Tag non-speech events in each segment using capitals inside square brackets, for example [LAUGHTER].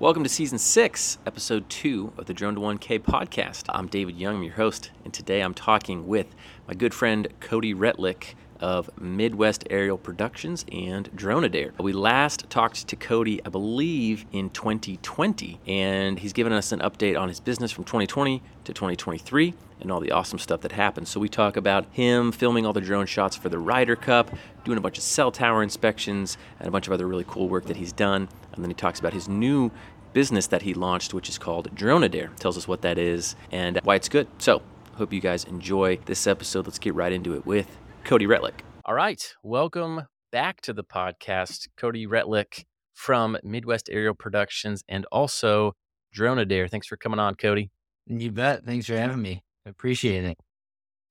Welcome to season six, episode two of the Drone to 1K podcast. I'm David Young, I'm your host, and today I'm talking with my good friend Cody Retlich of Midwest Aerial Productions and DroneAdair. We last talked to Cody, I believe, in 2020, and he's given us an update on his business from 2020 to 2023 and all the awesome stuff that happened. So we talk about him filming all the drone shots for the Ryder Cup, doing a bunch of cell tower inspections, and a bunch of other really cool work that he's done. And then he talks about his new business that he launched, which is called DroneAdair. Tells us what that is and why it's good. So hope you guys enjoy this episode. Let's get right into it with Cody Retlich. All right, welcome back to the podcast, Cody Retlich from Midwest Aerial Productions and also DroneAdair. Thanks for coming on, Cody. You bet. Thanks for having me. I appreciate it.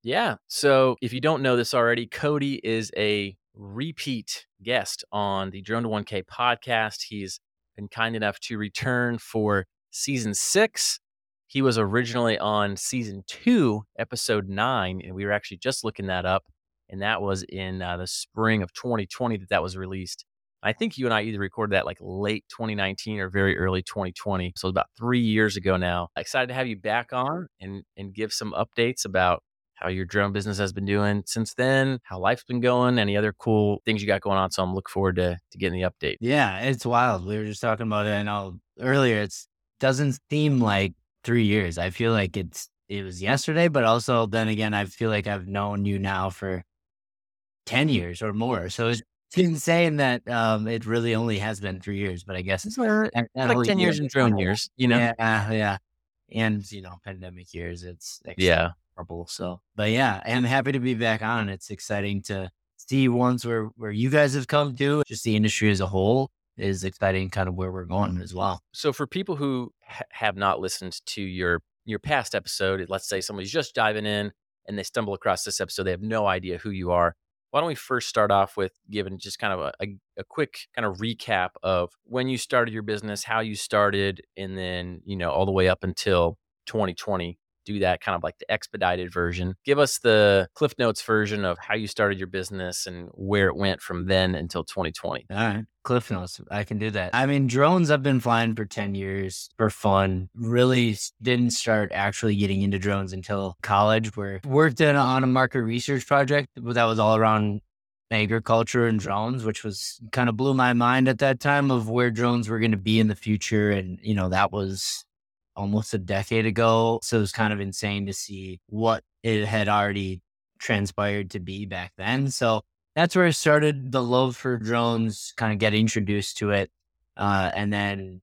Yeah. So if you don't know this already, Cody is a repeat guest on the Drone to 1K podcast. He's been kind enough to return for season six. He was originally on season two, episode nine, and we were actually just looking that up. And that was in uh, the spring of 2020 that that was released. I think you and I either recorded that like late 2019 or very early 2020. So it's about three years ago now. Excited to have you back on and, and give some updates about how your drone business has been doing since then, how life's been going, any other cool things you got going on. So I'm looking forward to, to getting the update. Yeah, it's wild. We were just talking about it. I know earlier. It doesn't seem like three years. I feel like it's it was yesterday, but also then again, I feel like I've known you now for ten years or more. So it's [LAUGHS] insane that um, it really only has been three years. But I guess it's like ten years and drone years. You know, yeah, yeah, and you know, pandemic years. It's yeah horrible. So, but yeah, I'm happy to be back on. It's exciting to see ones where where you guys have come to. Just the industry as a whole is exciting, kind of where we're going as well. So, for people who ha- have not listened to your your past episode, let's say somebody's just diving in and they stumble across this episode, they have no idea who you are. Why don't we first start off with giving just kind of a, a, a quick kind of recap of when you started your business, how you started, and then you know all the way up until 2020 do that kind of like the expedited version. Give us the Cliff Notes version of how you started your business and where it went from then until 2020. All right. Cliff Notes. I can do that. I mean, drones, I've been flying for 10 years for fun. Really didn't start actually getting into drones until college, where worked in, on a market research project that was all around agriculture and drones, which was kind of blew my mind at that time of where drones were going to be in the future. And, you know, that was almost a decade ago. So it was kind of insane to see what it had already transpired to be back then. So that's where I started the love for drones, kind of get introduced to it. Uh, and then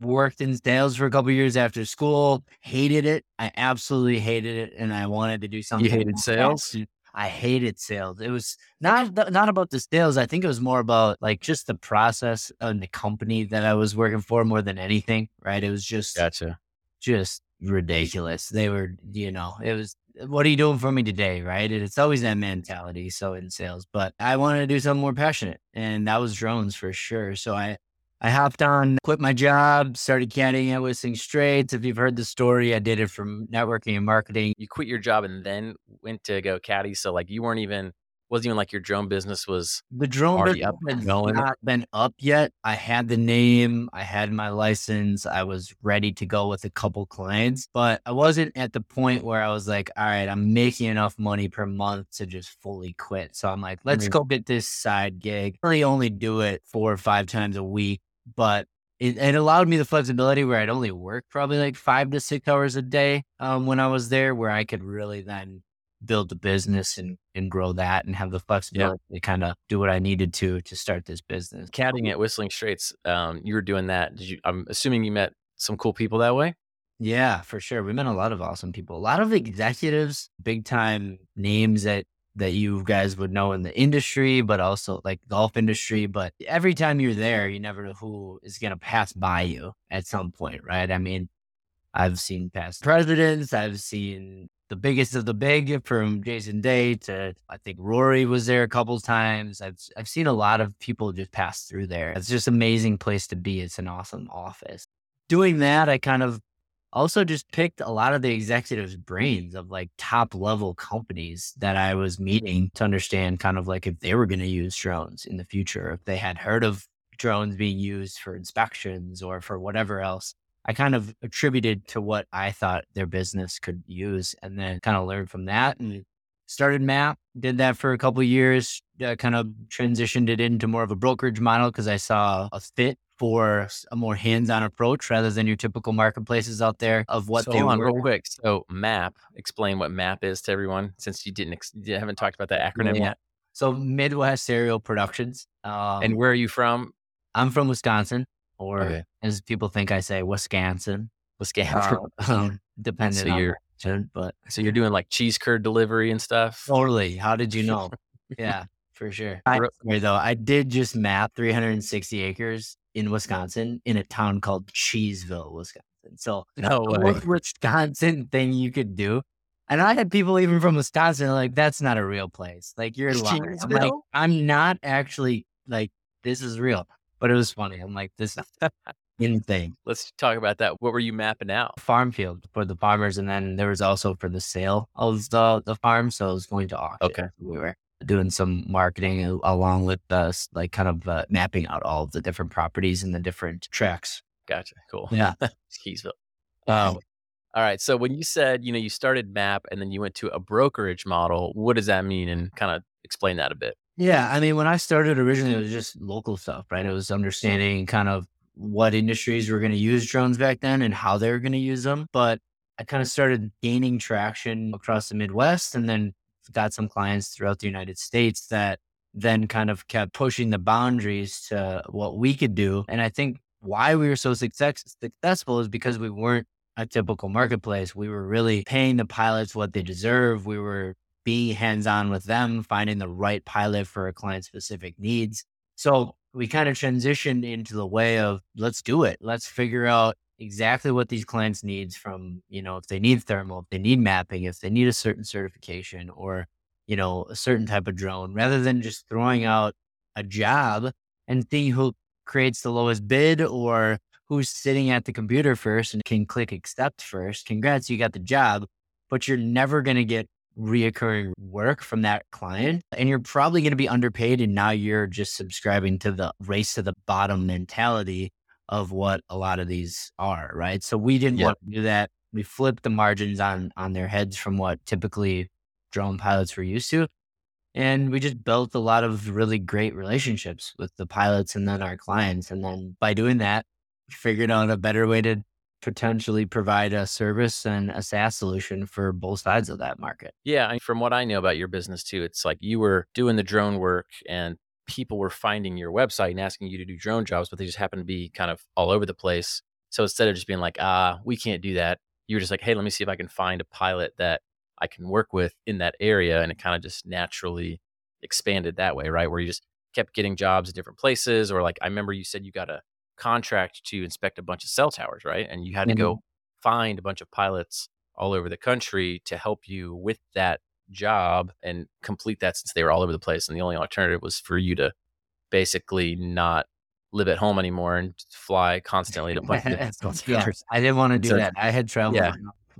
worked in sales for a couple years after school, hated it. I absolutely hated it. And I wanted to do something. You hated sales? I hated sales. It was not not about the sales. I think it was more about like just the process and the company that I was working for more than anything. Right? It was just gotcha, just ridiculous. They were, you know, it was. What are you doing for me today? Right? And it's always that mentality. So in sales, but I wanted to do something more passionate, and that was drones for sure. So I I hopped on, quit my job, started caddying at Whistling Straits. If you've heard the story, I did it from networking and marketing. You quit your job and then went to go caddy. So like you weren't even wasn't even like your drone business was the drone business up has going. not been up yet. I had the name, I had my license, I was ready to go with a couple clients, but I wasn't at the point where I was like, all right, I'm making enough money per month to just fully quit. So I'm like, let's mm-hmm. go get this side gig. I really only do it four or five times a week but it, it, allowed me the flexibility where I'd only work probably like five to six hours a day um, when I was there, where I could really then build the business and, and grow that and have the flexibility yeah. to kind of do what I needed to to start this business. Caddying at Whistling Straits, um, you were doing that. Did you? I'm assuming you met some cool people that way. Yeah, for sure. We met a lot of awesome people, a lot of executives, big time names that that you guys would know in the industry, but also like golf industry. But every time you're there, you never know who is going to pass by you at some point, right? I mean, I've seen past presidents, I've seen the biggest of the big from Jason Day to I think Rory was there a couple times. I've I've seen a lot of people just pass through there. It's just amazing place to be. It's an awesome office. Doing that, I kind of also just picked a lot of the executives' brains of like top level companies that I was meeting to understand kind of like if they were going to use drones in the future, if they had heard of drones being used for inspections or for whatever else. I kind of attributed to what I thought their business could use and then kind of learned from that and started Map, did that for a couple years, uh, kind of transitioned it into more of a brokerage model because I saw a fit for a more hands-on approach rather than your typical marketplaces out there of what so they on were. real quick. So MAP, explain what MAP is to everyone since you didn't ex- you haven't talked about that acronym Yeah. yet. So Midwest Aerial Productions. Um, And where are you from? I'm from Wisconsin, or Okay. as people think I say, Wisconsin. Wisconsin. Uh, um, depending So on you're- region, but so you're doing like cheese curd delivery and stuff. totally. How did you know? [LAUGHS] yeah, for sure. I, though, I did just map 360 acres in Wisconsin in a town called Cheeseville, Wisconsin. So No way. most Wisconsin thing you could do. And I had people even from Wisconsin like, that's not a real place. Like you're lying. I'm like, I'm not actually like this is real. But it was funny. I'm like, this is [LAUGHS] insane. Let's talk about that. What were you mapping out? Farm field for the farmers, and then there was also for the sale of the the farm. So it was going to auction. Okay. We were doing some marketing along with us, like kind of uh, mapping out all the different properties and the different tracks. Gotcha. Cool. Yeah. [LAUGHS] Cheeseville. Um, [LAUGHS] All right. So when you said, you know, you started MAP and then you went to a brokerage model, what does that mean? And kind of explain that a bit. Yeah, I mean, when I started originally, it was just local stuff, right? It was understanding kind of what industries were going to use drones back then and how they were going to use them. But I kind of started gaining traction across the Midwest and then got some clients throughout the United States that then kind of kept pushing the boundaries to what we could do. And I think why we were so success- successful is because we weren't a typical marketplace. We were really paying the pilots what they deserve. We were being hands on with them, finding the right pilot for a client specific needs. So we kind of transitioned into the way of let's do it. Let's figure out exactly what these clients needs from, you know, if they need thermal, if they need mapping, if they need a certain certification or, you know, a certain type of drone, rather than just throwing out a job and seeing who creates the lowest bid or who's sitting at the computer first and can click accept first. Congrats, you got the job, but you're never going to get reoccurring work from that client. And you're probably going to be underpaid. And now you're just subscribing to the race to the bottom mentality of what a lot of these are. Right. So we didn't Yeah. want to do that. We flipped the margins on on their heads from what typically drone pilots were used to. And we just built a lot of really great relationships with the pilots and then our clients. And then by doing that, figured out a better way to potentially provide a service and a SaaS solution for both sides of that market. Yeah. From what I know about your business too, it's like you were doing the drone work and people were finding your website and asking you to do drone jobs, but they just happened to be kind of all over the place. So instead of just being like, ah, we can't do that, you were just like, hey, let me see if I can find a pilot that I can work with in that area. And it kind of just naturally expanded that way, right? Where you just kept getting jobs at different places. Or like, I remember you said you got a contract to inspect a bunch of cell towers, right? And you had to go find a bunch of pilots all over the country to help you with that job and complete that since they were all over the place. And the only alternative was for you to basically not live at home anymore and fly constantly to bunch of [LAUGHS] [LAUGHS] yeah. I didn't want to do So- that. I had traveled Yeah.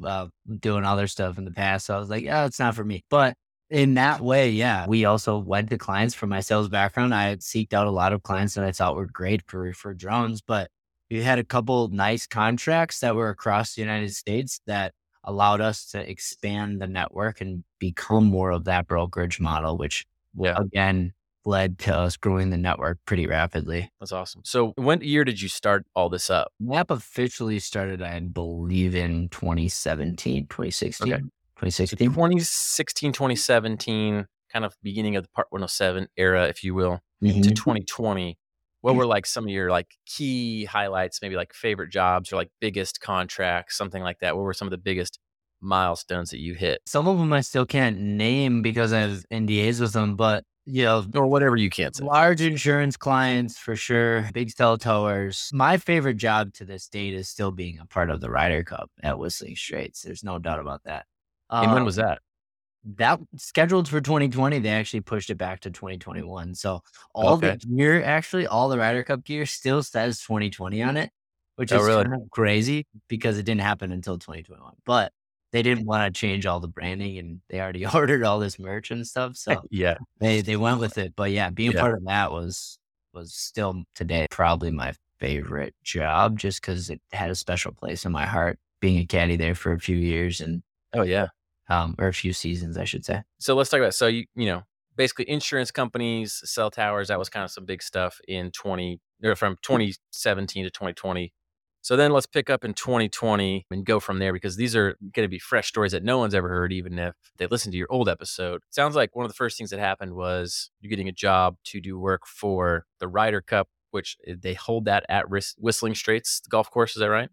uh, doing other stuff in the past. So I was like, yeah, it's not for me. But in that way, yeah, we also went to clients from my sales background. I had seeked out a lot of clients that I thought were great for, for drones, but we had a couple nice contracts that were across the United States that allowed us to expand the network and become more of that brokerage model, which Yeah. again led to us growing the network pretty rapidly. That's awesome. So when year did you start all this up? Map officially started, I believe, in 2017, 2016, Okay. 2016. 2016, 2017, kind of beginning of the Part 107 era, if you will, to Mhm. 2020. What were like some of your like key highlights, maybe like favorite jobs or like biggest contracts, something like that? What were some of the biggest milestones that you hit Some of them I still can't name because I have NDAs with them, but you know, or whatever you can't say? large insurance clients for sure, big cell towers. My favorite job to this date is still being a part of the Ryder Cup at Whistling Straits. There's no doubt about that. And when Um, was that? that scheduled for 2020 they actually pushed it back to 2021 so all Okay. the gear actually all the Ryder Cup gear still says 2020 on it which Oh, is really? kind of crazy because it didn't happen until 2021 but they didn't want to change all the branding and they already [LAUGHS] ordered all this merch and stuff [LAUGHS] so Yeah. they they went with it but yeah being Yeah. part of that was was still today probably my favorite job just because it had a special place in my heart being a caddy there for a few years and oh yeah um, or a few seasons i should say so let's talk about so you you know basically insurance companies cell towers that was kind of some big stuff in 20 or from 2017 to 2020 so then let's pick up in 2020 and go from there because these are going to be fresh stories that no one's ever heard, even if they listened to your old episode. Sounds like one of the first things that happened was you getting a job to do work for the Ryder Cup, which eh, they hold that at Whistling Straits golf course. Is that right?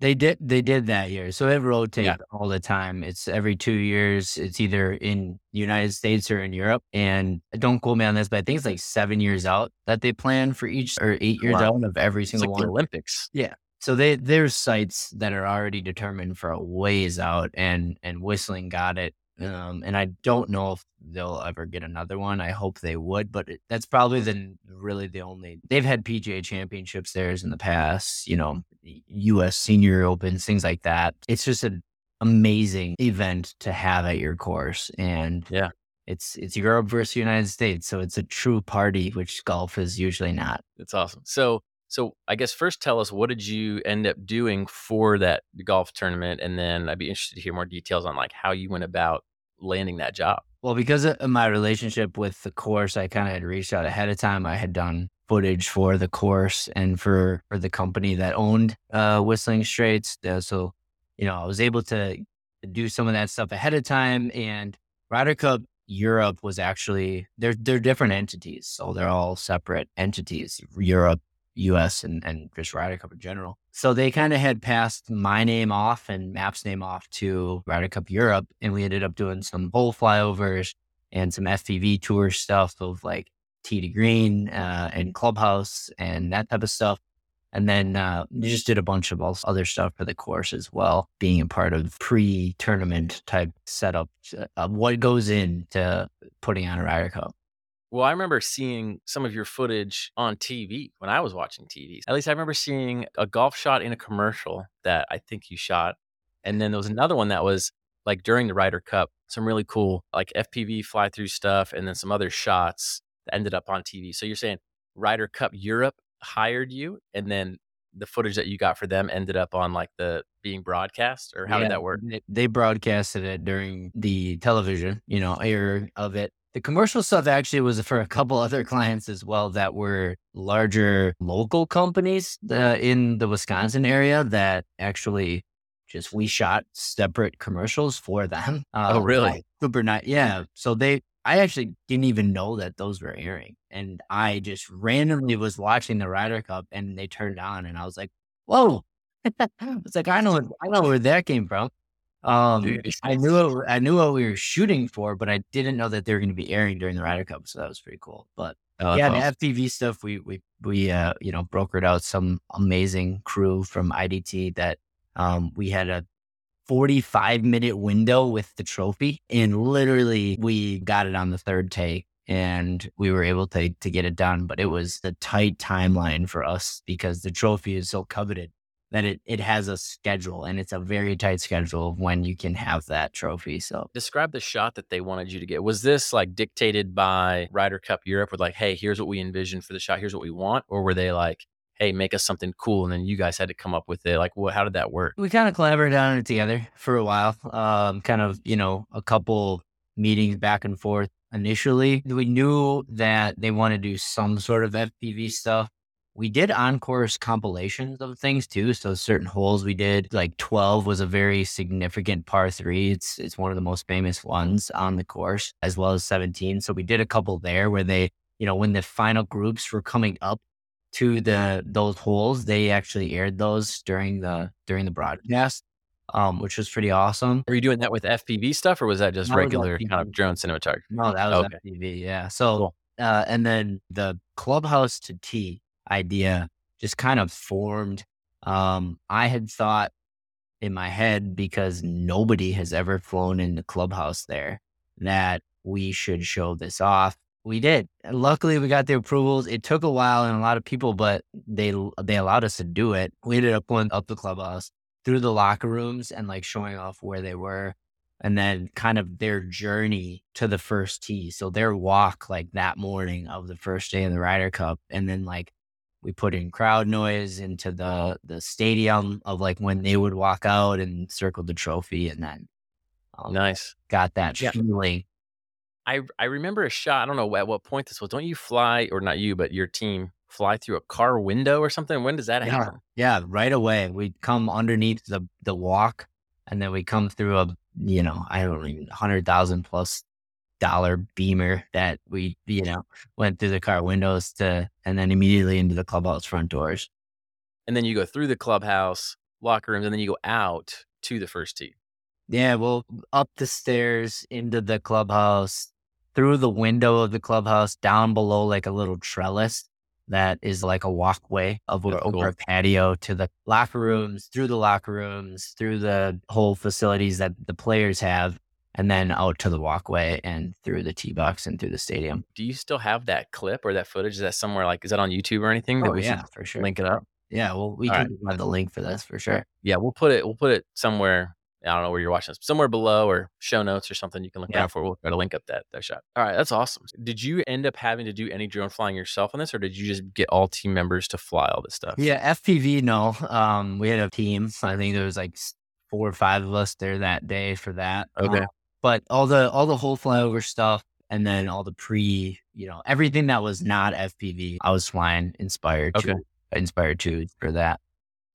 They did. They did that year, so it rotates yeah. all the time. It's every two years. It's either in the United States or in Europe. And don't quote me on this, but I think it's like seven years out that they plan for each, or eight years wow. out of every single like one. The Olympics. Yeah, so they there's sites that are already determined for a ways out, and and Whistling got it. Um, and I don't know if they'll ever get another one. I hope they would, but it, that's probably the really the only. They've had PGA championships theirs in the past, you know, U.S. Senior Opens, things like that. It's just an amazing event to have at your course, and yeah, it's it's Europe versus the United States, so it's a true party, which golf is usually not. It's awesome. So so I guess first tell us what did you end up doing for that golf tournament, and then I'd be interested to hear more details on like how you went about landing that job. Well, because of my relationship with the course, I kind of had reached out ahead of time. I had done footage for the course and for for the company that owned uh, Whistling Straits. Uh, so, you know, I was able to do some of that stuff ahead of time. And Ryder Cup Europe was actually they're they're different entities, so they're all separate entities. Europe US and, and just Ryder Cup in general. So they kind of had passed my name off and Map's name off to Ryder Cup Europe. And we ended up doing some hole flyovers and some FPV tour stuff of like tee to green uh, and clubhouse and that type of stuff. And then uh, just did a bunch of other stuff for the course as well, being a part of pre tournament type setup uh, of what goes into putting on a Ryder Cup. Well, I remember seeing some of your footage on TV when I was watching TV. At least I remember seeing a golf shot in a commercial that I think you shot. And then there was another one that was like during the Ryder Cup, some really cool like FPV fly through stuff and then some other shots that ended up on TV. So you're saying Ryder Cup Europe hired you and then the footage that you got for them ended up on like the being broadcast or how yeah, did that work? They broadcasted it during the television, you know, air of it the commercial stuff actually was for a couple [LAUGHS] other clients as well that were larger local companies uh, in the Wisconsin area that actually just we shot separate commercials for them. [LAUGHS] Uh, oh, really? Super nice. Yeah. So they, I actually didn't even know that those were airing. And I just randomly was watching the Ryder Cup and they turned on and I was like, whoa. [LAUGHS] it's like, I know, I know where that came from. Um, I knew it, I knew what we were shooting for, but I didn't know that they were going to be airing during the Ryder Cup. So that was pretty cool. But oh, yeah, awesome. the FPV stuff, we we we uh you know brokered out some amazing crew from IDT that um we had a 45 minute window with the trophy, and literally we got it on the third take and we were able to to get it done. But it was a tight timeline for us because the trophy is so coveted that it, it has a schedule and it's a very tight schedule of when you can have that trophy. So describe the shot that they wanted you to get. Was this like dictated by Ryder Cup Europe with like, hey, here's what we envision for the shot, here's what we want? Or were they like, hey, make us something cool and then you guys had to come up with it? Like what how did that work? We kind of collaborated on it together for a while. Um, kind of, you know, a couple meetings back and forth initially. We knew that they want to do some sort of FPV stuff we did on course compilations of things too. So certain holes we did, like 12 was a very significant par three. It's it's one of the most famous ones on the course, as well as 17. So we did a couple there where they, you know, when the final groups were coming up to the those holes, they actually aired those during the during the broadcast. Um, which was pretty awesome. Were you doing that with FPV stuff or was that just that regular kind of drone cinematography? No, that was okay. FPV. Yeah. So, cool. uh, and then the clubhouse to tee idea just kind of formed. Um, I had thought in my head because nobody has ever flown in the clubhouse there that we should show this off. We did. Luckily, we got the approvals. It took a while and a lot of people, but they they allowed us to do it. We ended up going up the clubhouse through the locker rooms and like showing off where they were. and then kind of their journey to the first tee. So their walk like that morning of the first day of the Ryder Cup. And then like we put in crowd noise into the the stadium of like when they would walk out and circle the trophy and then um, nice got that yeah. feeling i i remember a shot i don't know at what point this was don't you fly or not you but your team fly through a car window or something when does that yeah. happen yeah right away we come underneath the the walk and then we come through a you know i don't even 100000 plus dollar beamer that we, you know, went through the car windows to, and then immediately into the clubhouse front doors. And then you go through the clubhouse locker rooms and then you go out to the first tee. Yeah. Well, up the stairs into the clubhouse, through the window of the clubhouse, down below like a little trellis that is like a walkway of cool. over a patio to the locker rooms, through the locker rooms, through the whole facilities that the players have and then out to the walkway and through the tee box and through the stadium. Do you still have that clip or that footage? Is that somewhere like is that on YouTube or anything? Oh, yeah, for sure. Link it up. Yeah, well, we All can right. have the link for this for sure. Yeah, we'll put it. We'll put it somewhere. I don't know where you're watching this. Somewhere below or show notes or something you can look yeah. out for. We'll try to link up that that shot. All right, that's awesome. Did you end up having to do any drone flying yourself on this, or did you just get all team members to fly all this stuff? Yeah, FPV. No, um, we had a team. I think there was like four or five of us there that day for that. Okay. Um, but all the all the whole flyover stuff and then all the pre, you know, everything that was not FPV, I was flying inspired okay. to Inspire 2 for that.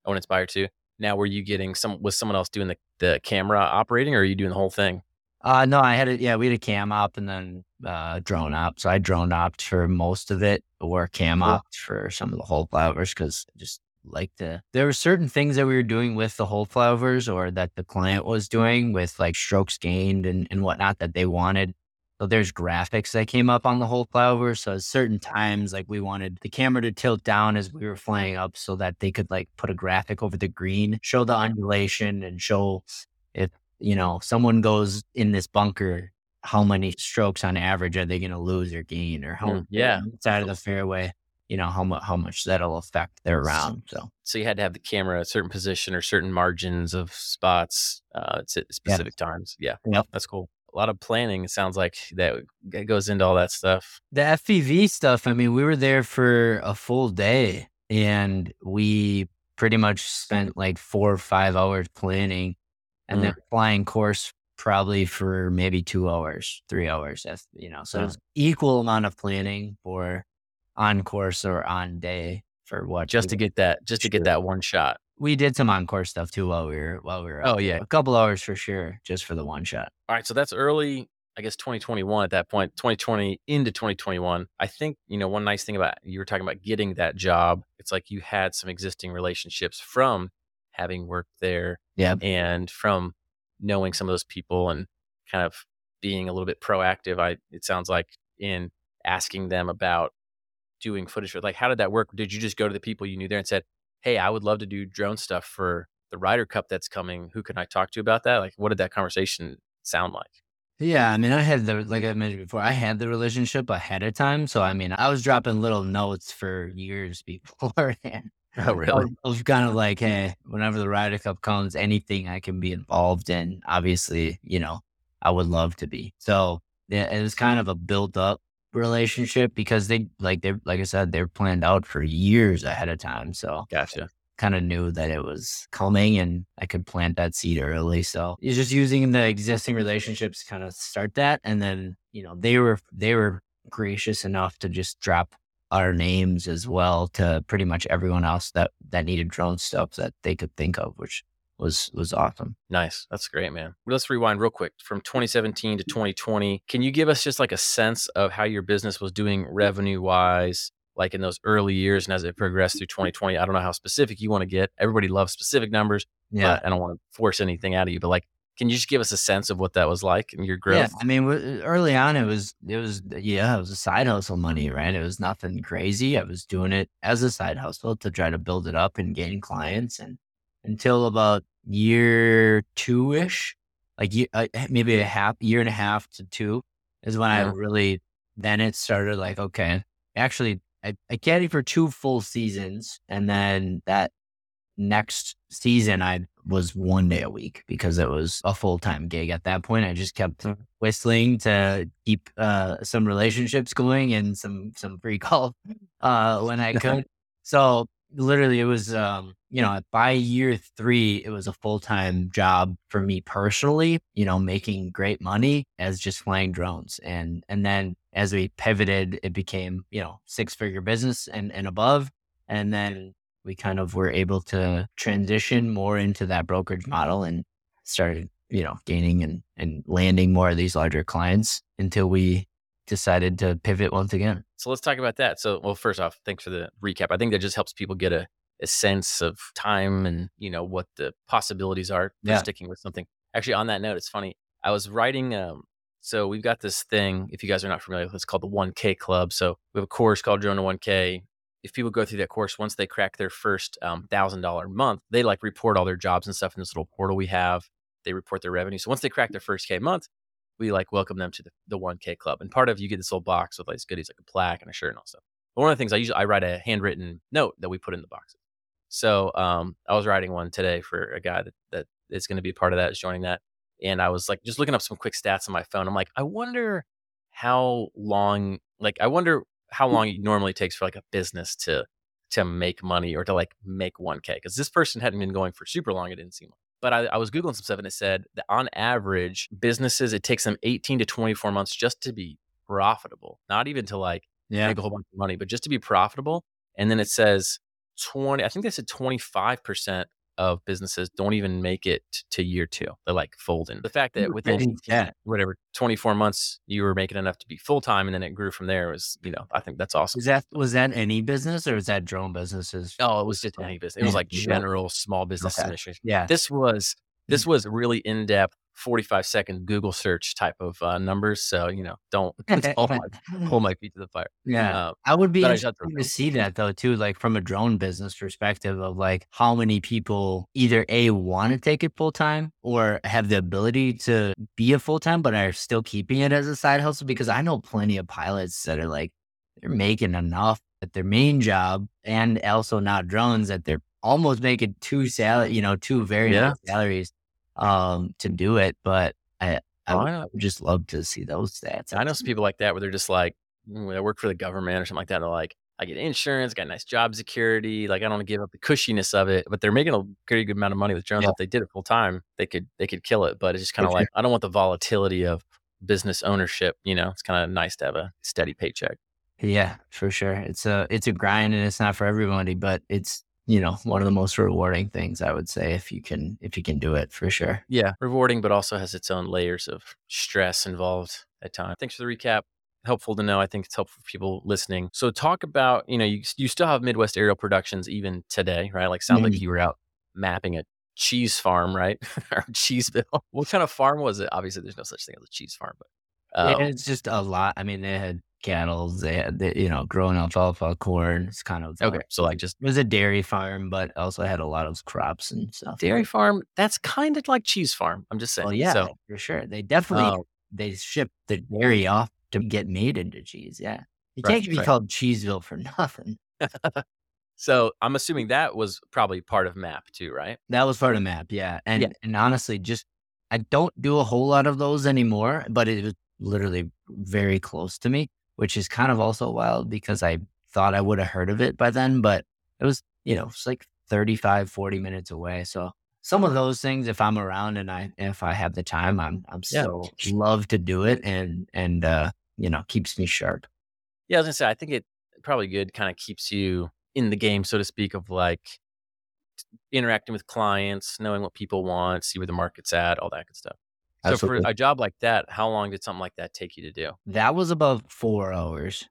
Oh, Inspire 2. Now, were you getting some? Was someone else doing the the camera operating, or are you doing the whole thing? Uh, no, I had it. Yeah, we had a cam op and then uh, drone op. So I drone opt for most of it, or cam cool. opt for some of the whole flyovers because just like to there were certain things that we were doing with the whole flyovers or that the client was doing with like strokes gained and, and whatnot that they wanted. So there's graphics that came up on the whole flyover. So at certain times, like we wanted the camera to tilt down as we were flying up so that they could like put a graphic over the green, show the undulation and show if, you know, someone goes in this bunker, how many strokes on average are they going to lose or gain or how mm, yeah side of the fairway you know how much how much that'll affect their round. So so you had to have the camera a certain position or certain margins of spots uh, at specific yeah. times. Yeah, yep. that's cool. A lot of planning. It sounds like that goes into all that stuff. The FPV stuff. I mean, we were there for a full day, and we pretty much spent like four or five hours planning, and mm. then flying course probably for maybe two hours, three hours. You know, so mm. it's equal amount of planning for on course or on day for what just to get that just to get that one shot. We did some on course stuff too while we were while we were oh yeah a couple hours for sure just for the one shot. All right, so that's early. I guess 2021 at that point, 2020 into 2021. I think, you know, one nice thing about you were talking about getting that job, it's like you had some existing relationships from having worked there. Yeah. And from knowing some of those people and kind of being a little bit proactive. I it sounds like in asking them about doing footage for like how did that work? Did you just go to the people you knew there and said hey i would love to do drone stuff for the Ryder Cup that's coming. Who can i talk to about that? Like what did that conversation sound like? Yeah i mean i had the like i mentioned before i had the relationship ahead of time so i mean i was dropping little notes for years [LAUGHS] beforehand. Oh, really? I was kind of like, hey, whenever the Ryder Cup comes, anything I can be involved in, obviously, you know, I would love to be. So yeah, it was kind of a built up relationship because they like they like I said they're planned out for years ahead of time. So gotcha. Kind of knew that it was coming and I could plant that seed early. So you're just using the existing relationships to kind of start that, and then you know they were they were gracious enough to just drop our names as well to pretty much everyone else that that needed drone stuff that they could think of, which was was awesome. Nice. That's great, man. Let's rewind real quick from 2017 to mm-hmm. 2020. Can you give us just like a sense of how your business was doing revenue wise, like in those early years and as it progressed through mm-hmm. 2020? I don't know how specific you want to get. Everybody loves specific numbers. Yeah. I don't want to force anything out of you, but like can you just give us a sense of what that was like and your growth? Yeah, I mean, uh, early on, it was it was uh, yeah, it was a side hustle money, right? It was nothing crazy. I was doing it as a side hustle to try to build it up and gain clients, and until about year two ish, like uh, maybe a half year and a half to two is when yeah. I really, then it started like, okay, actually, I, I caddied for two full seasons. And then that next season, I was one day a week because it was a full time gig. At that point, I just kept mm. whistling to keep uh, some relationships going and some some free [LAUGHS] calls uh, when I [LAUGHS] could. so literally, it was um, you know by year three, it was a full time job for me personally. You know, making great money as just flying drones, and and then as we pivoted, it became you know six figure business and and above. And then we kind of were able to transition more into that brokerage model and started, you know, gaining and, and landing more of these larger clients until we decided to pivot once again. So let's talk about that. So, well, first off, thanks for the recap. I think that just helps people get a, a sense of time and, you know, what the possibilities are for yeah. sticking with something. Actually, on that note, it's funny. I was writing, um, so we've got this thing, if you guys are not familiar with it, it's called the 1K Club. So we have a course called Drone to 1K if people go through that course, once they crack their first um, thousand dollar month, they like report all their jobs and stuff in this little portal we have. They report their revenue. So once they crack their first K month, we like welcome them to the, the 1K club. And part of you get this little box with like goodies like a plaque and a shirt and all stuff. But one of the things I usually I write a handwritten note that we put in the boxes. So um, I was writing one today for a guy that that is going to be part of that, is joining that. And I was like just looking up some quick stats on my phone. I'm like, I wonder how long, like, I wonder how long it normally takes for like a business to to make money or to like make 1k because this person hadn't been going for super long it didn't seem like but I, I was googling some stuff and it said that on average businesses it takes them 18 to 24 months just to be profitable not even to like yeah. make a whole bunch of money but just to be profitable and then it says 20 i think they said 25% of businesses don't even make it to year two. They're like folding. The fact that within yeah. whatever 24 months you were making enough to be full time and then it grew from there was, you know, I think that's awesome. Was that was that any business or was that drone businesses? Oh, it was just any business. It was [LAUGHS] like general small business okay. Yeah. This was this mm. was really in depth 45 second Google search type of uh, numbers. So, you know, don't [LAUGHS] hold, [LAUGHS] my, hold my feet to the fire. Yeah. Uh, I would be interested to see that though, too, like from a drone business perspective of like how many people either A, want to take it full time or have the ability to be a full time, but are still keeping it as a side hustle. Because I know plenty of pilots that are like, they're making enough at their main job and also not drones that they're almost making two salary, you know, two very yeah. salaries um, to do it. But I, I, would, I, just love to see those stats. I know some people like that where they're just like, mm, they work for the government or something like that. They're like, I get insurance, got nice job security. Like I don't want to give up the cushiness of it, but they're making a pretty good amount of money with drones. Yeah. If they did it full time, they could they could kill it. But it's just kind of like I don't want the volatility of business ownership. You know, it's kind of nice to have a steady paycheck. Yeah, for sure. It's a it's a grind and it's not for everybody, but it's you know one of the most rewarding things i would say if you can if you can do it for sure. Yeah rewarding but also has its own layers of stress involved at times thanks for the recap. Helpful to know. I think it's helpful for people listening. So talk about you know you, you still have midwest aerial productions even today right? Like sounds mm-hmm. like you were out mapping a cheese farm right? [LAUGHS] Or cheeseville what kind of farm was it? Obviously there's no such thing as a cheese farm but um, it's just a lot. I mean they had cattle. They had, they, you know, growing alfalfa, corn. It's kind of okay. So like just it was a dairy farm, but also had a lot of crops and stuff. Dairy farm. That's kind of like cheese farm. I'm just saying. Well, yeah, so, for sure. They definitely um, they ship the dairy off to get made into cheese. Yeah, you right, can't be right. called Cheeseville for [LAUGHS] nothing. [LAUGHS] so I'm assuming that was probably part of MAP too, right? That was part of MAP. Yeah, and yeah. and honestly, just I don't do a whole lot of those anymore, but it was literally very close to me which is kind of also wild because I thought I would have heard of it by then, but it was, you know, it's like 35, 40 minutes away. So some of those things, if I'm around and I, if I have the time, I'm, I'm yeah. so love to do it and, and, uh, you know, keeps me sharp. Yeah. I was gonna say, I think it probably good kind of keeps you in the game, so to speak, of like interacting with clients, knowing what people want, see where the market's at, all that good stuff. Absolutely. So for a job like that, how long did something like that take you to do? That was about four hours.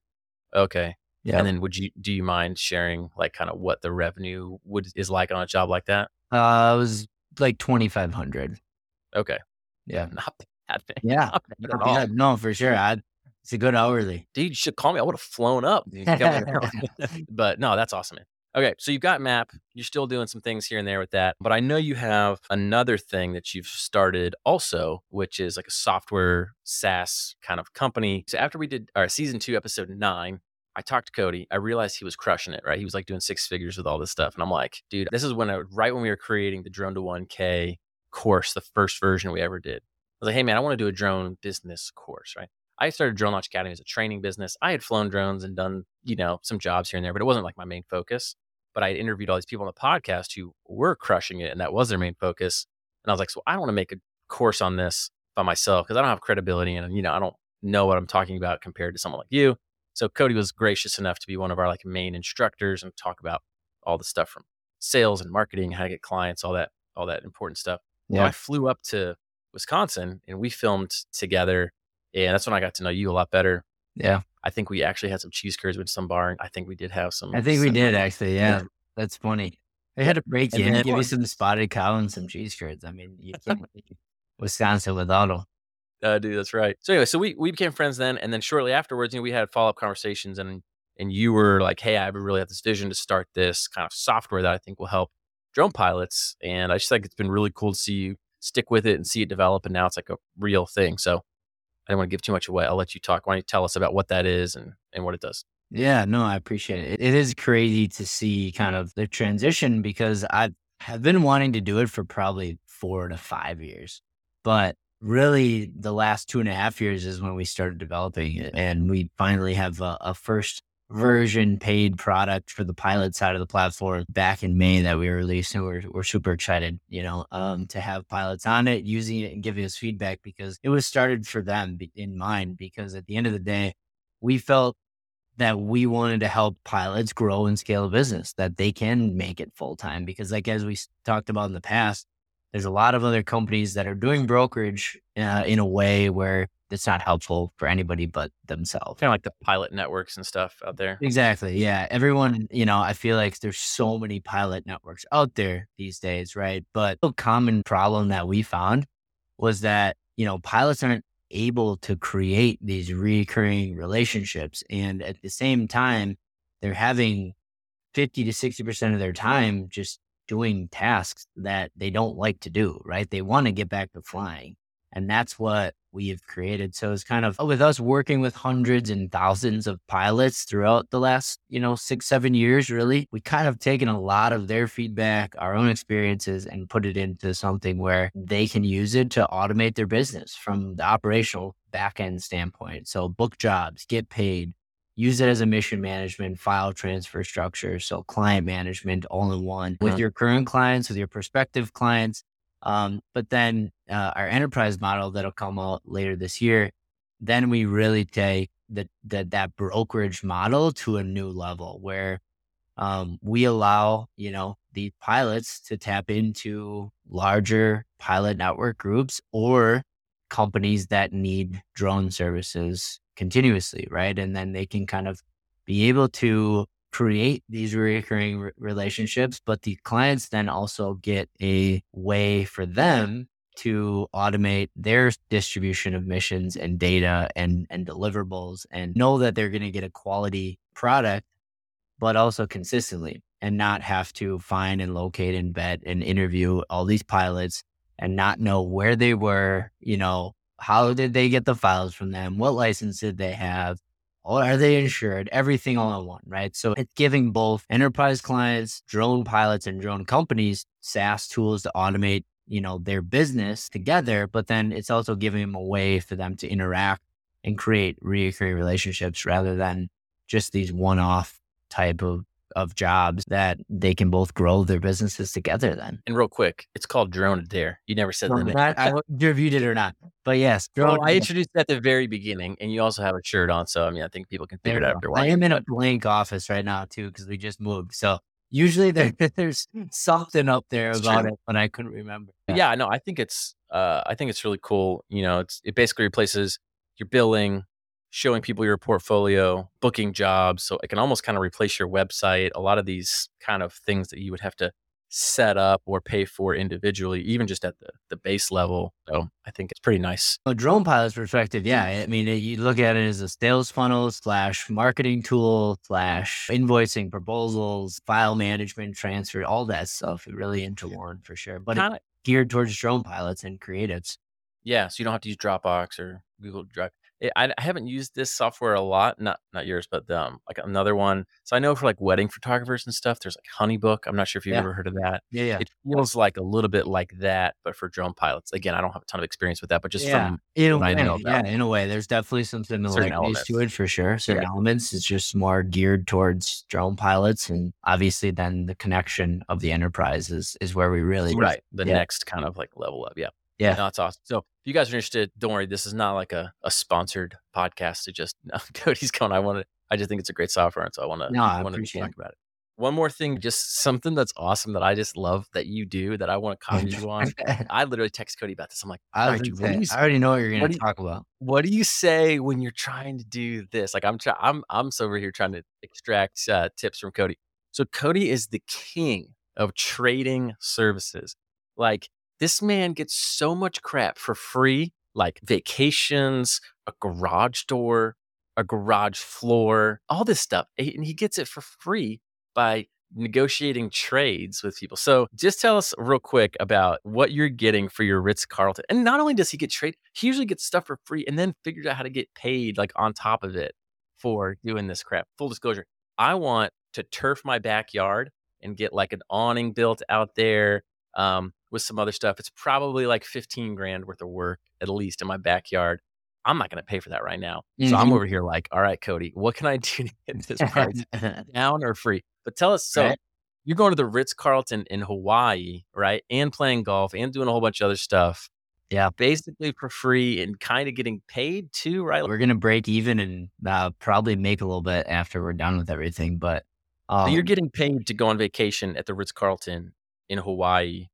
Okay. Yeah. And then would you do you mind sharing like kind of what the revenue would is like on a job like that? Uh it was like twenty five hundred. Okay. Yeah. Not [LAUGHS] bad. Yeah. Not yeah. No, for sure. i it's a good hourly. Dude, you should call me. I would have flown up. [LAUGHS] [LAUGHS] but no, that's awesome, man. Okay, so you've got Map. You're still doing some things here and there with that, but I know you have another thing that you've started also, which is like a software SaaS kind of company. So after we did our season two, episode nine, I talked to Cody. I realized he was crushing it, right? He was like doing six figures with all this stuff. And I'm like, dude, this is when I, right when we were creating the drone to 1K course, the first version we ever did. I was like, hey, man, I want to do a drone business course, right? I started Drone Launch Academy as a training business. I had flown drones and done, you know, some jobs here and there, but it wasn't like my main focus. But I interviewed all these people on the podcast who were crushing it and that was their main focus. And I was like, so I don't want to make a course on this by myself because I don't have credibility and, you know, I don't know what I'm talking about compared to someone like you. So Cody was gracious enough to be one of our like main instructors and talk about all the stuff from sales and marketing, how to get clients, all that, all that important stuff. Yeah. So I flew up to Wisconsin and we filmed together. And that's when I got to know you a lot better. Yeah. I think we actually had some cheese curds with some bar. I think we did have some. I think we did actually. Yeah. yeah. That's funny. I had to break you in, give you some spotted cow and some cheese curds. I mean, you can't [LAUGHS] Wisconsin without them. Uh, dude, that's right. So anyway, so we we became friends then, and then shortly afterwards, you know, we had follow up conversations, and and you were like, "Hey, I really have this vision to start this kind of software that I think will help drone pilots," and I just think it's been really cool to see you stick with it and see it develop, and now it's like a real thing. So I don't want to give too much away. I'll let you talk. Why don't you tell us about what that is and and what it does? Yeah, no, I appreciate it. It is crazy to see kind of the transition because I have been wanting to do it for probably four to five years, but really the last two and a half years is when we started developing it and we finally have a, a, first version paid product for the pilot side of the platform back in may that we released and we're, we're super excited you know um, to have pilots on it using it and giving us feedback because it was started for them in mind because at the end of the day we felt that we wanted to help pilots grow and scale a business that they can make it full time because like as we talked about in the past there's a lot of other companies that are doing brokerage uh, in a way where it's not helpful for anybody but themselves. Kind of like the pilot networks and stuff out there. Exactly. Yeah. Everyone, you know, I feel like there's so many pilot networks out there these days, right? But a common problem that we found was that, you know, pilots aren't able to create these recurring relationships. And at the same time, they're having 50 to 60% of their time just doing tasks that they don't like to do, right? They want to get back to flying. And that's what we've created. So it's kind of with us working with hundreds and thousands of pilots throughout the last, you know, six, seven years, really, we kind of taken a lot of their feedback, our own experiences, and put it into something where they can use it to automate their business from the operational back end standpoint. So book jobs, get paid, use it as a mission management file transfer structure. So client management all in one with uh-huh. your current clients, with your prospective clients. Um, but then uh, our enterprise model that'll come out later this year, then we really take the, the, that brokerage model to a new level where um, we allow, you know, the pilots to tap into larger pilot network groups or companies that need drone services continuously, right? And then they can kind of be able to create these recurring re- relationships, but the clients then also get a way for them to automate their distribution of missions and data and, and deliverables and know that they're going to get a quality product, but also consistently and not have to find and locate and vet and interview all these pilots and not know where they were, you know, how did they get the files from them? What license did they have? Or are they insured? Everything all in one, right? So it's giving both enterprise clients, drone pilots, and drone companies SaaS tools to automate, you know, their business together. But then it's also giving them a way for them to interact and create reoccurring relationships rather than just these one-off type of of jobs that they can both grow their businesses together then. And real quick, it's called DroneAdair. You never said that. Not, I reviewed [LAUGHS] it or not. But yes, Drone. I introduced it at the very beginning and you also have a shirt on. So, I mean, I think people can figure it out after a while. I am in a blank office right now too because we just moved. So usually there, [LAUGHS] [LAUGHS] there's something up there it's about true. it, but I couldn't remember. Yeah. yeah, no, I think it's, uh, I think it's really cool. You know, it's, it basically replaces your billing, showing people your portfolio, booking jobs. So it can almost kind of replace your website. A lot of these kind of things that you would have to set up or pay for individually, even just at the, the base level. So I think it's pretty nice. A drone pilot's perspective, yeah. I mean, eh, you look at it as a sales funnel slash marketing tool slash invoicing proposals, file management, transfer, all that stuff. Really intertwined for sure. But Kinda, geared towards drone pilots and creatives. Yeah. So you don't have to use Dropbox or Google Drive it, I, I, haven't used this software a lot. Not not yours, but um, like another one. So I know for like wedding photographers and stuff, there's like Honeybook. I'm not sure if you've yeah. ever heard of that. Yeah, yeah. It feels like a little bit like that, but for drone pilots. Again, I don't have a ton of experience with that, but just yeah. from in a way, yeah, in a way, there's definitely some similarities to it for sure. Certain yeah. elements. It's just more geared towards drone pilots, and obviously, then the connection of the enterprise is is where we really right the next kind of like level up. Yeah. Yeah. No, that's awesome. So if you guys are interested, don't worry. This is not like a, a sponsored podcast to just [LAUGHS] no, Cody's going. I want to, I just think it's a great software. And so I want to, no, I want to talk about it. One more thing, just something that's awesome that I just love that you do that I want to comment you on. [LAUGHS] I literally text Cody about this. I'm like, I, right, dude, say, I already know what you're going to talk about. What do you say when you're trying to do this? Like I'm trying, I'm, I'm over here trying to extract uh, tips from Cody. So Cody is the king of trading services. Like this man gets so much crap for free, like vacations, a garage door, a garage floor, all this stuff. And he gets it for free by negotiating trades with people. So just tell us real quick about what you're getting for your Ritz Carlton. And not only does he get trade, he usually gets stuff for free and then figures out how to get paid like on top of it for doing this crap. Full disclosure, I want to turf my backyard and get like an awning built out there. Um, with some other stuff. It's probably like 15 grand worth of work at least in my backyard. I'm not going to pay for that right now. Mm-hmm. So I'm over here like, all right, Cody, what can I [LAUGHS] do to get this price [LAUGHS] down or free? But tell us, so right. you're going to the Ritz Carlton in Hawaii, right? And playing golf and doing a whole bunch of other stuff. Yeah. Basically for free and kind of getting paid too, right? We're going to break even and uh, probably make a little bit after we're done with everything. But um, so you're getting paid to go on vacation at the Ritz Carlton in Hawaii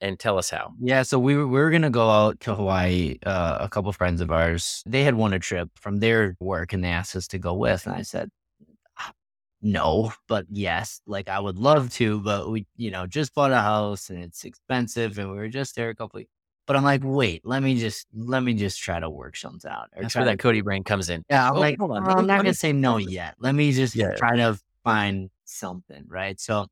and tell us how. Yeah, so we were, we were gonna go out to Hawaii. Uh, a couple of friends of ours, they had won a trip from their work, and they asked us to go with. And I said, ah, no, but yes, like I would love to, but we, you know, just bought a house and it's expensive, and we were just there a couple. But I'm like, wait, let me just let me just try to work something out. That's where that Cody brain comes in. Yeah, I'm oh, like, hold on, I'm not gonna say no yet. Let me just yeah. try to find something, right? So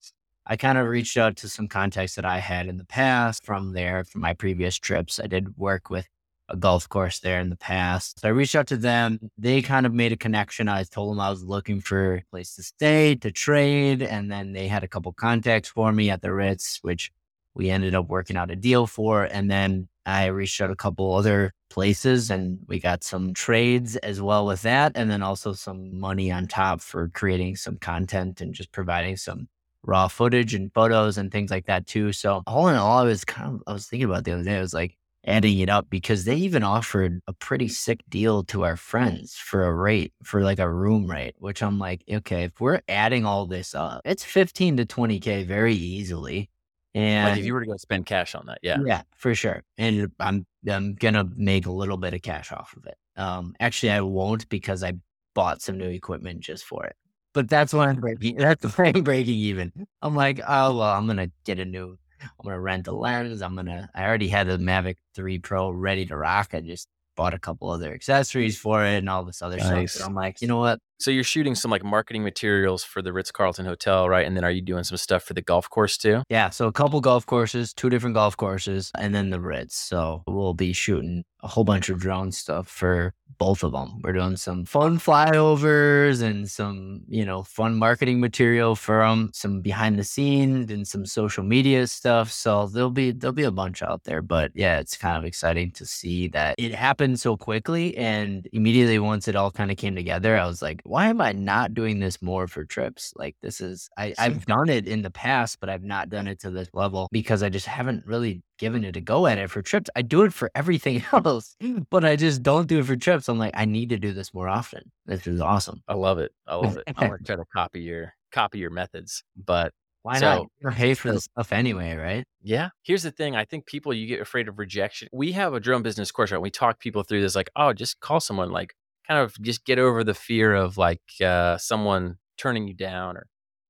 I kind of reached out to some contacts that I had in the past from there, from my previous trips. I did work with a golf course there in the past. So I reached out to them. They kind of made a connection. I told them I was looking for a place to stay, to trade. And then they had a couple contacts for me at the Ritz, which we ended up working out a deal for. And then I reached out a couple other places and we got some trades as well with that. And then also some money on top for creating some content and just providing some raw footage and photos and things like that too. So all in all, I was kind of I was thinking about the other day. I was like adding it up because they even offered a pretty sick deal to our friends for a rate for like a room rate, which I'm like, okay, if we're adding all this up, it's 15 to 20k very easily. And like if you were to go spend cash on that, yeah, yeah, for sure. And I'm I'm gonna make a little bit of cash off of it. Um, actually, I won't because I bought some new equipment just for it but that's when I'm breaking. That's when I'm breaking even. I'm like, oh well, I'm gonna get a new. I'm gonna rent a lens. I'm gonna. I already had the Mavic 3 Pro ready to rock. I just bought a couple other accessories for it and all this other nice. stuff. So I'm like, you know what? So you're shooting some like marketing materials for the Ritz Carlton Hotel, right? And then are you doing some stuff for the golf course too? Yeah. So a couple golf courses, two different golf courses, and then the Ritz. So we'll be shooting a whole bunch of drone stuff for both of them. We're doing some fun flyovers and some, you know, fun marketing material for them, some behind the scenes and some social media stuff. So there'll be there'll be a bunch out there. But yeah, it's kind of exciting to see that it happened so quickly and immediately once it all kind of came together, I was like, why am I not doing this more for trips? Like this is I, I've done it in the past, but I've not done it to this level because I just haven't really given it a go at it for trips. I do it for everything [LAUGHS] else, mm. but I just don't do it for trips. I'm like, I need to do this more often. This is awesome. I love it. I love it. I'm gonna try to copy your copy your methods, but why so, not? You're pay for this stuff anyway, right? Yeah. Here's the thing. I think people you get afraid of rejection. We have a drone business course, right? We talk people through this, like, oh, just call someone, like, kind of just get over the fear of like uh, someone turning you down or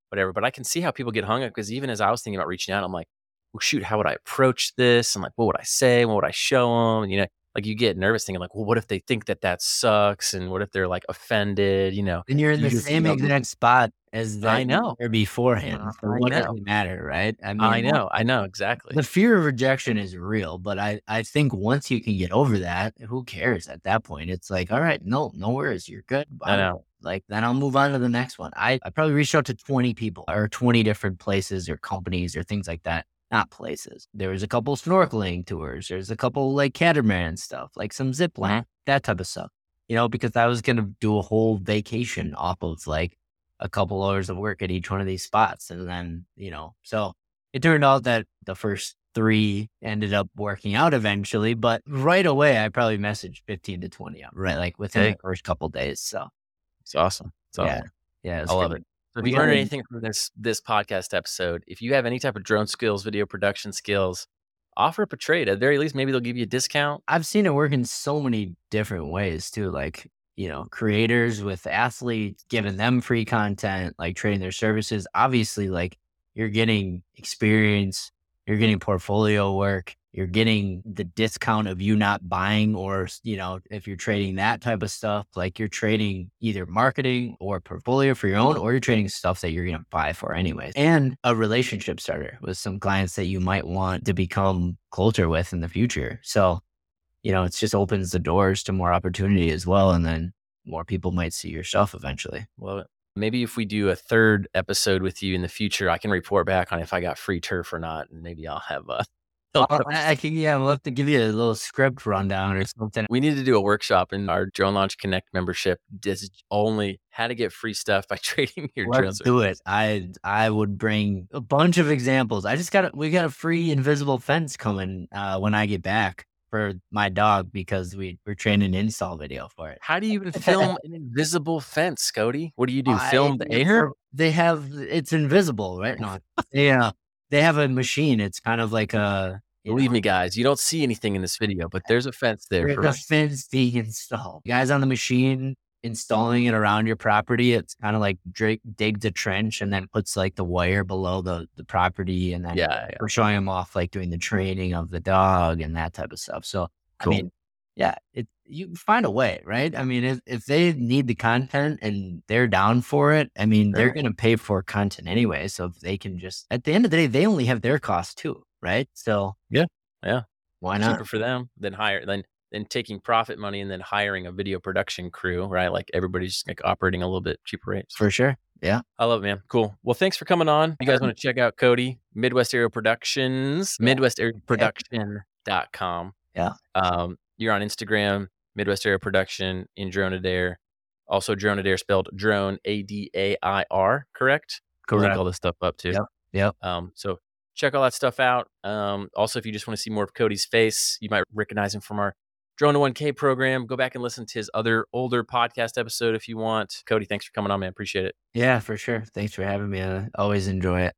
whatever. But I can see how people get hung up because even as I was thinking about reaching out, I'm like, well, shoot, how would I approach this? And like, what would I say? What would I show them? And, you know, like you get nervous thinking like, well, what if they think that that sucks, and what if they're like offended, you know? And you're in You the just same know- exact spot as I know. or beforehand. Uh, So what does it matter, right? I mean, I know, I know exactly. The fear of rejection is real, but I, I think once you can get over that, who cares at that point? It's like, all right, no, no worries. You're good. I know. Like, then I'll move on to the next one. I, I probably reached out to 20 people or 20 different places or companies or things like that. Not places. There was a couple snorkeling tours. There's a couple like catamaran stuff, like some zip line, that type of stuff. You know, because I was going to do a whole vacation off of like a couple hours of work at each one of these spots. And then, you know, so it turned out that the first three ended up working out eventually, but right away I probably messaged 15 to 20 of 'em, right? Like within Okay. the first couple days. So It's awesome. It's yeah. awesome. Yeah. I love it. So if We you learned gotta- anything from this this podcast episode, if you have any type of drone skills, video production skills, offer up a trade. At the very least, maybe they'll give you a discount. I've seen it work in so many different ways too. Like, you know, creators with athletes, giving them free content, like trading their services. Obviously, like you're getting experience, you're getting portfolio work, you're getting the discount of you not buying, or, you know, if you're trading that type of stuff, like you're trading either marketing or portfolio for your own, or you're trading stuff that you're going to buy for anyways. And a relationship starter with some clients that you might want to become closer with in the future. So, you know, it just opens the doors to more opportunity as well. And then more people might see your stuff eventually. well. Maybe if we do a third episode with you in the future, I can report back on if I got free turf or not, and maybe I'll have a. I, I can, yeah, we'll have to give you a little script rundown or something. We need to do a workshop in our Drone Launch Connect membership. Just only how to get free stuff by [LAUGHS] trading your Let's drones. do it. I I would bring a bunch of examples. I just got a, we got a free invisible fence coming uh, when I get back for my dog because we we're training an install video for it. How do you even film [LAUGHS] an invisible fence, Cody? What do you do? I- Film the air? They have it's invisible, right? No, yeah, they have a machine. It's kind of like a Believe know, me, guys, you don't see anything in this video, but there's a fence there. There's For a fence being installed. Guys on the machine installing it around your property. It's kind of like dig, dig the trench and then puts like the wire below the, the property. And then yeah, yeah. we're showing them off like doing the training of the dog and that type of stuff. So, Cool. I mean, yeah, it, you find a way, right? I mean, if, if they need the content and they're down for it, I mean, they're going to pay for content anyway. So if they can just, at the end of the day, they only have their costs too, right? So, Yeah, yeah. Why not? cheaper for them than hire than than taking profit money and then hiring a video production crew, right? Like everybody's just like operating a little bit cheaper rates. For sure. Yeah. I love it, man. Cool. Well, thanks for coming on. You guys want to check out Cody, Midwest Aerial Productions, Yeah. MidwestAerialProduction.com. Yeah. Um, you're on Instagram, Midwest Aerial Production in Drone Adair. Also, Drone Adair spelled drone, A D A I R, correct? We'll link all this stuff up too. Yep. Yep. Um, so check all that stuff out. Um, also, if you just want to see more of Cody's face, you might recognize him from our Drone to 1K program. Go back and listen to his other older podcast episode if you want. Cody, thanks for coming on, man. Appreciate it. Yeah, for sure. Thanks for having me. I always enjoy it.